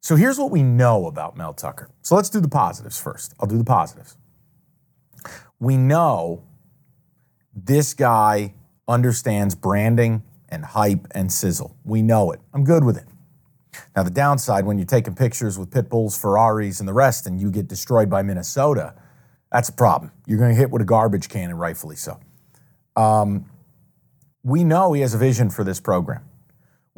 So here's what we know about Mel Tucker. So let's do the positives first. I'll do the positives. We know this guy understands branding and hype and sizzle. We know it. I'm good with it. Now, the downside when you're taking pictures with pit bulls, Ferraris, and the rest, and you get destroyed by Minnesota, that's a problem. You're going to hit with a garbage can, and rightfully so. Um, we know he has a vision for this program.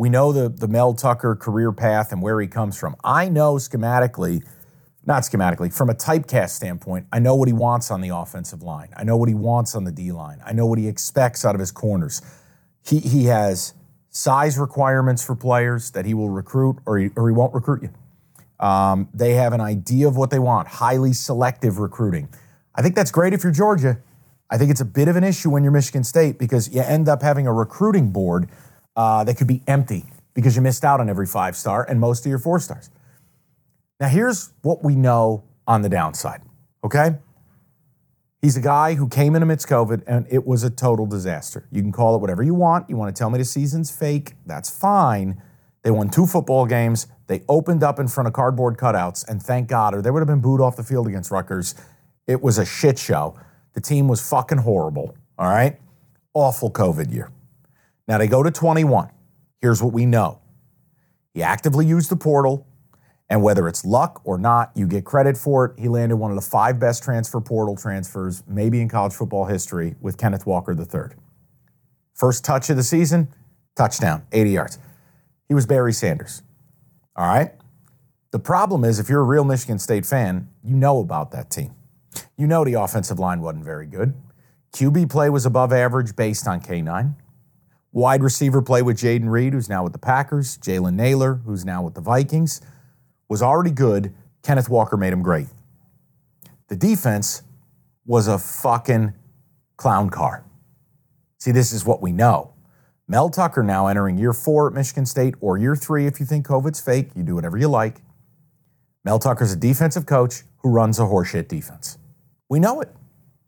We know the, the Mel Tucker career path and where he comes from. I know schematically, not schematically, from a typecast standpoint, I know what he wants on the offensive line. I know what he wants on the D line. I know what he expects out of his corners. He, he has size requirements for players that he will recruit or he, or he won't recruit you. Um, they have an idea of what they want, highly selective recruiting. I think that's great if you're Georgia. I think it's a bit of an issue when you're Michigan State because you end up having a recruiting board uh, that could be empty because you missed out on every five star and most of your four stars. Now, here's what we know on the downside, okay? He's a guy who came in amidst COVID and it was a total disaster. You can call it whatever you want. You want to tell me the season's fake? That's fine. They won two football games. They opened up in front of cardboard cutouts, and thank God, or they would have been booed off the field against Rutgers. It was a shit show. The team was fucking horrible. All right? Awful COVID year. Now they go to 21. Here's what we know he actively used the portal. And whether it's luck or not, you get credit for it. He landed one of the five best transfer portal transfers, maybe in college football history, with Kenneth Walker III. First touch of the season, touchdown, 80 yards. He was Barry Sanders. All right? The problem is, if you're a real Michigan State fan, you know about that team. You know the offensive line wasn't very good. QB play was above average based on K9. Wide receiver play with Jayden Reed, who's now with the Packers. Jalen Nailor, who's now with the Vikings was already good. Kenneth Walker made him great. The defense was a fucking clown car. See, this is what we know. Mel Tucker now entering year four at Michigan State or year three if you think COVID's fake. You do whatever you like. Mel Tucker's a defensive coach who runs a horseshit defense. We know it.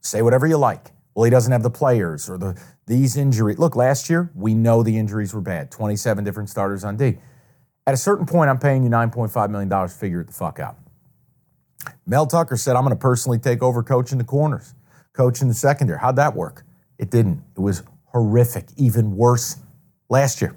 Say whatever you like. Well, he doesn't have the players or the these injuries. Look, last year we know the injuries were bad. 27 different starters on D. At a certain point, I'm paying you $9.5 million. Figure it the fuck out. Mel Tucker said, I'm going to personally take over coaching the corners, coaching the secondary. How'd that work? It didn't. It was horrific, even worse last year.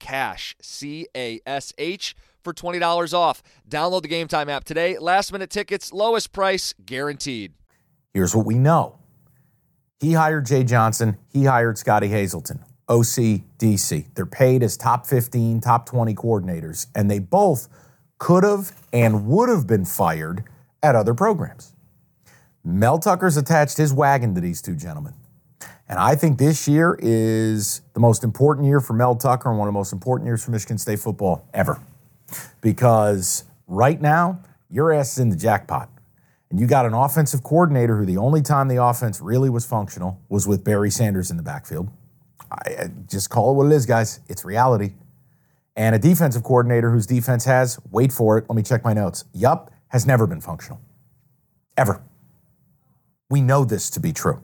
CASH, C A S H, for $20 off. Download the Game Time app today. Last minute tickets, lowest price guaranteed. Here's what we know he hired Jay Johnson, he hired Scottie Hazelton, ocdc They're paid as top 15, top 20 coordinators, and they both could have and would have been fired at other programs. Mel Tucker's attached his wagon to these two gentlemen. And I think this year is the most important year for Mel Tucker and one of the most important years for Michigan State football ever. Because right now, your ass is in the jackpot. And you got an offensive coordinator who the only time the offense really was functional was with Barry Sanders in the backfield. I, I just call it what it is, guys. It's reality. And a defensive coordinator whose defense has, wait for it, let me check my notes. Yup, has never been functional. Ever. We know this to be true.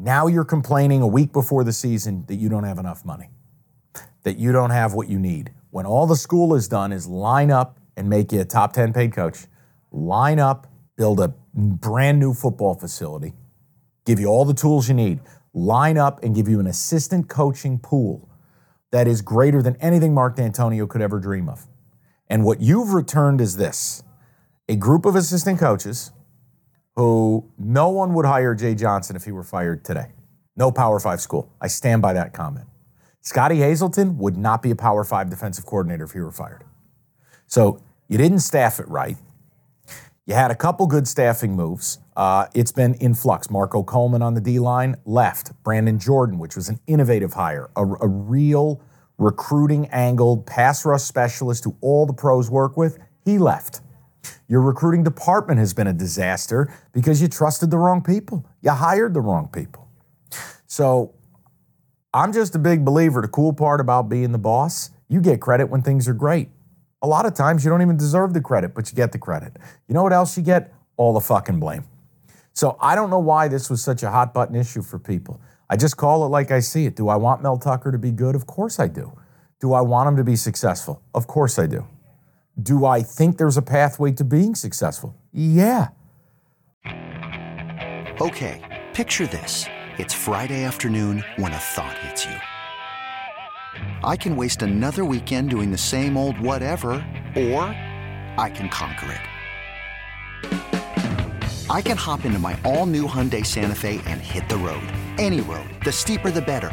Now you're complaining a week before the season that you don't have enough money, that you don't have what you need. When all the school has done is line up and make you a top 10 paid coach, line up, build a brand new football facility, give you all the tools you need, line up and give you an assistant coaching pool that is greater than anything Mark Dantonio could ever dream of. And what you've returned is this a group of assistant coaches who no one would hire Jay Johnson if he were fired today. No Power Five school. I stand by that comment. Scottie Hazelton would not be a Power Five defensive coordinator if he were fired. So you didn't staff it right. You had a couple good staffing moves. Uh, it's been in flux. Marco Coleman on the D line left. Brandon Jordan, which was an innovative hire, a, a real recruiting angled pass rush specialist who all the pros work with, he left. Your recruiting department has been a disaster because you trusted the wrong people. You hired the wrong people. So I'm just a big believer. The cool part about being the boss, you get credit when things are great. A lot of times you don't even deserve the credit, but you get the credit. You know what else you get? All the fucking blame. So I don't know why this was such a hot button issue for people. I just call it like I see it. Do I want Mel Tucker to be good? Of course I do. Do I want him to be successful? Of course I do. Do I think there's a pathway to being successful? Yeah. Okay, picture this. It's Friday afternoon when a thought hits you. I can waste another weekend doing the same old whatever, or I can conquer it. I can hop into my all new Hyundai Santa Fe and hit the road. Any road. The steeper, the better